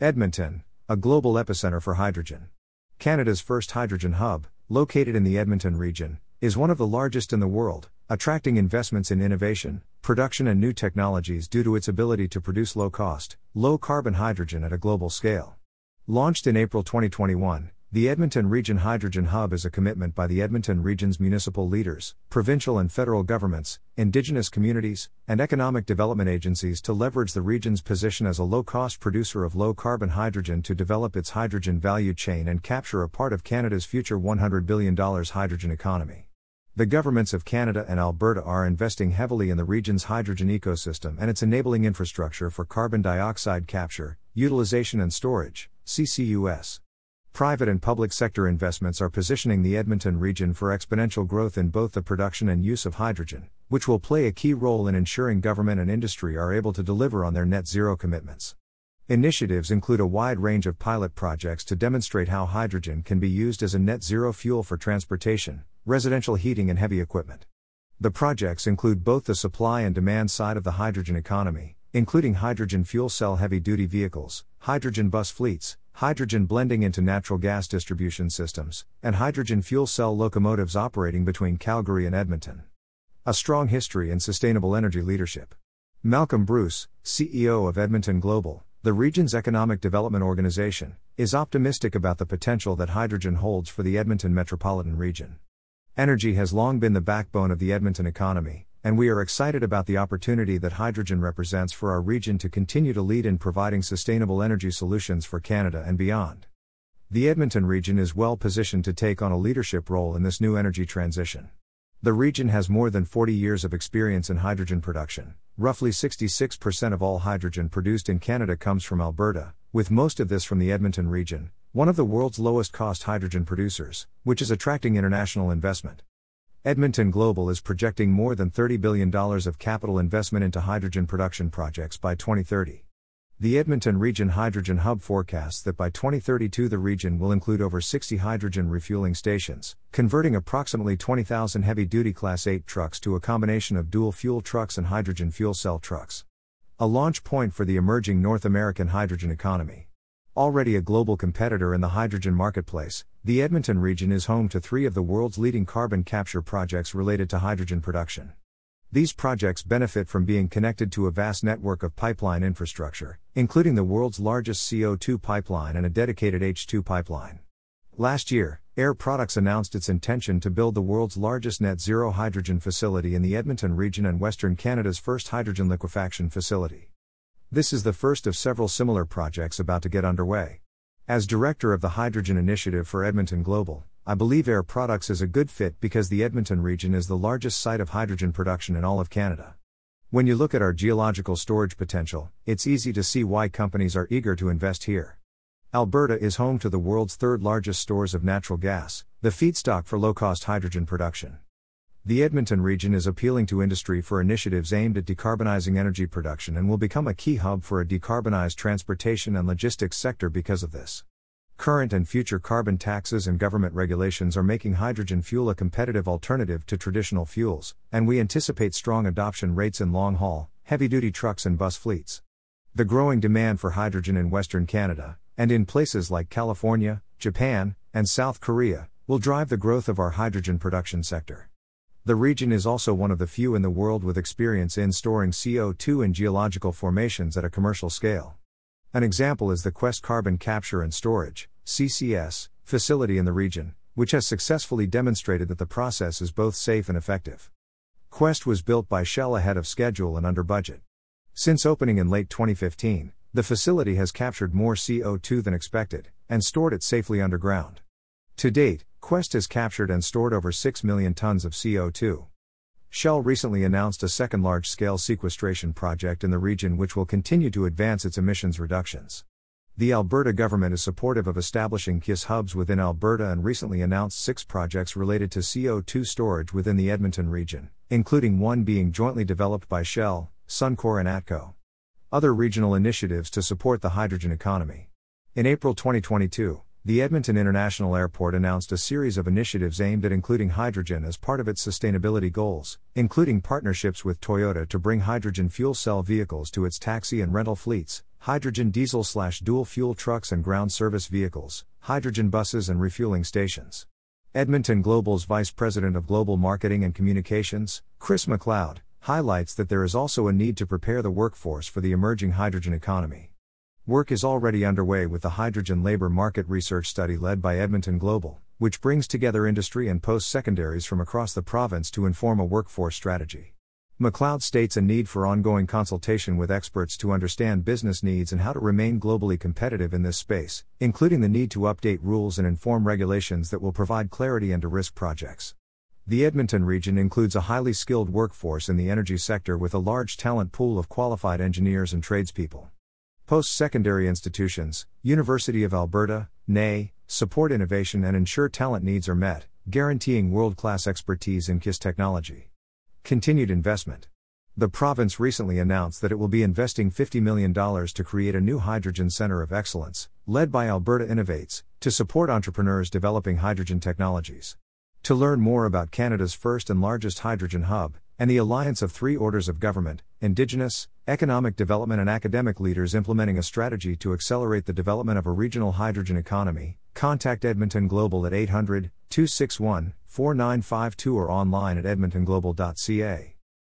Edmonton, a global epicenter for hydrogen. Canada's first hydrogen hub, located in the Edmonton region, is one of the largest in the world, attracting investments in innovation, production, and new technologies due to its ability to produce low cost, low carbon hydrogen at a global scale. Launched in April 2021, the Edmonton Region Hydrogen Hub is a commitment by the Edmonton region's municipal leaders, provincial and federal governments, indigenous communities, and economic development agencies to leverage the region's position as a low cost producer of low carbon hydrogen to develop its hydrogen value chain and capture a part of Canada's future $100 billion hydrogen economy. The governments of Canada and Alberta are investing heavily in the region's hydrogen ecosystem and its enabling infrastructure for carbon dioxide capture, utilization, and storage, CCUS. Private and public sector investments are positioning the Edmonton region for exponential growth in both the production and use of hydrogen, which will play a key role in ensuring government and industry are able to deliver on their net zero commitments. Initiatives include a wide range of pilot projects to demonstrate how hydrogen can be used as a net zero fuel for transportation, residential heating, and heavy equipment. The projects include both the supply and demand side of the hydrogen economy, including hydrogen fuel cell heavy duty vehicles, hydrogen bus fleets, hydrogen blending into natural gas distribution systems, and hydrogen fuel cell locomotives operating between Calgary and Edmonton. A strong history in sustainable energy leadership. Malcolm Bruce, CEO of Edmonton Global, the region's economic development organization, is optimistic about the potential that hydrogen holds for the Edmonton metropolitan region. Energy has long been the backbone of the Edmonton economy, and we are excited about the opportunity that hydrogen represents for our region to continue to lead in providing sustainable energy solutions for Canada and beyond. The Edmonton region is well positioned to take on a leadership role in this new energy transition. The region has more than 40 years of experience in hydrogen production. Roughly 66% of all hydrogen produced in Canada comes from Alberta, with most of this from the Edmonton region, one of the world's lowest cost hydrogen producers, which is attracting international investment. Edmonton Global is projecting more than $30 billion of capital investment into hydrogen production projects by 2030. The Edmonton Region Hydrogen Hub forecasts that by 2032 the region will include over 60 hydrogen refueling stations, converting approximately 20,000 heavy duty Class 8 trucks to a combination of dual fuel trucks and hydrogen fuel cell trucks. A launch point for the emerging North American hydrogen economy. Already a global competitor in the hydrogen marketplace, the Edmonton region is home to three of the world's leading carbon capture projects related to hydrogen production. These projects benefit from being connected to a vast network of pipeline infrastructure, including the world's largest CO2 pipeline and a dedicated H2 pipeline. Last year, Air Products announced its intention to build the world's largest net zero hydrogen facility in the Edmonton region and Western Canada's first hydrogen liquefaction facility. This is the first of several similar projects about to get underway. As director of the Hydrogen Initiative for Edmonton Global, I believe Air Products is a good fit because the Edmonton region is the largest site of hydrogen production in all of Canada. When you look at our geological storage potential, it's easy to see why companies are eager to invest here. Alberta is home to the world's third largest stores of natural gas, the feedstock for low cost hydrogen production. The Edmonton region is appealing to industry for initiatives aimed at decarbonizing energy production and will become a key hub for a decarbonized transportation and logistics sector because of this. Current and future carbon taxes and government regulations are making hydrogen fuel a competitive alternative to traditional fuels, and we anticipate strong adoption rates in long haul, heavy duty trucks and bus fleets. The growing demand for hydrogen in Western Canada, and in places like California, Japan, and South Korea, will drive the growth of our hydrogen production sector. The region is also one of the few in the world with experience in storing CO2 in geological formations at a commercial scale. An example is the Quest Carbon Capture and Storage CCS, facility in the region, which has successfully demonstrated that the process is both safe and effective. Quest was built by Shell ahead of schedule and under budget. Since opening in late 2015, the facility has captured more CO2 than expected, and stored it safely underground. To date, Quest has captured and stored over 6 million tons of CO2. Shell recently announced a second large scale sequestration project in the region which will continue to advance its emissions reductions. The Alberta government is supportive of establishing KIS hubs within Alberta and recently announced six projects related to CO2 storage within the Edmonton region, including one being jointly developed by Shell, Suncor, and ATCO. Other regional initiatives to support the hydrogen economy. In April 2022, the Edmonton International Airport announced a series of initiatives aimed at including hydrogen as part of its sustainability goals, including partnerships with Toyota to bring hydrogen fuel cell vehicles to its taxi and rental fleets, hydrogen diesel slash dual fuel trucks and ground service vehicles, hydrogen buses and refueling stations. Edmonton Global's Vice President of Global Marketing and Communications, Chris McLeod, highlights that there is also a need to prepare the workforce for the emerging hydrogen economy. Work is already underway with the hydrogen labor market research study led by Edmonton Global, which brings together industry and post secondaries from across the province to inform a workforce strategy. McLeod states a need for ongoing consultation with experts to understand business needs and how to remain globally competitive in this space, including the need to update rules and inform regulations that will provide clarity into risk projects. The Edmonton region includes a highly skilled workforce in the energy sector with a large talent pool of qualified engineers and tradespeople. Post secondary institutions, University of Alberta, NAIT, support innovation and ensure talent needs are met, guaranteeing world class expertise in KISS technology. Continued investment. The province recently announced that it will be investing $50 million to create a new hydrogen center of excellence, led by Alberta Innovates, to support entrepreneurs developing hydrogen technologies. To learn more about Canada's first and largest hydrogen hub, and the alliance of three orders of government, Indigenous, economic development, and academic leaders implementing a strategy to accelerate the development of a regional hydrogen economy, contact Edmonton Global at 800 261 4952 or online at edmontonglobal.ca.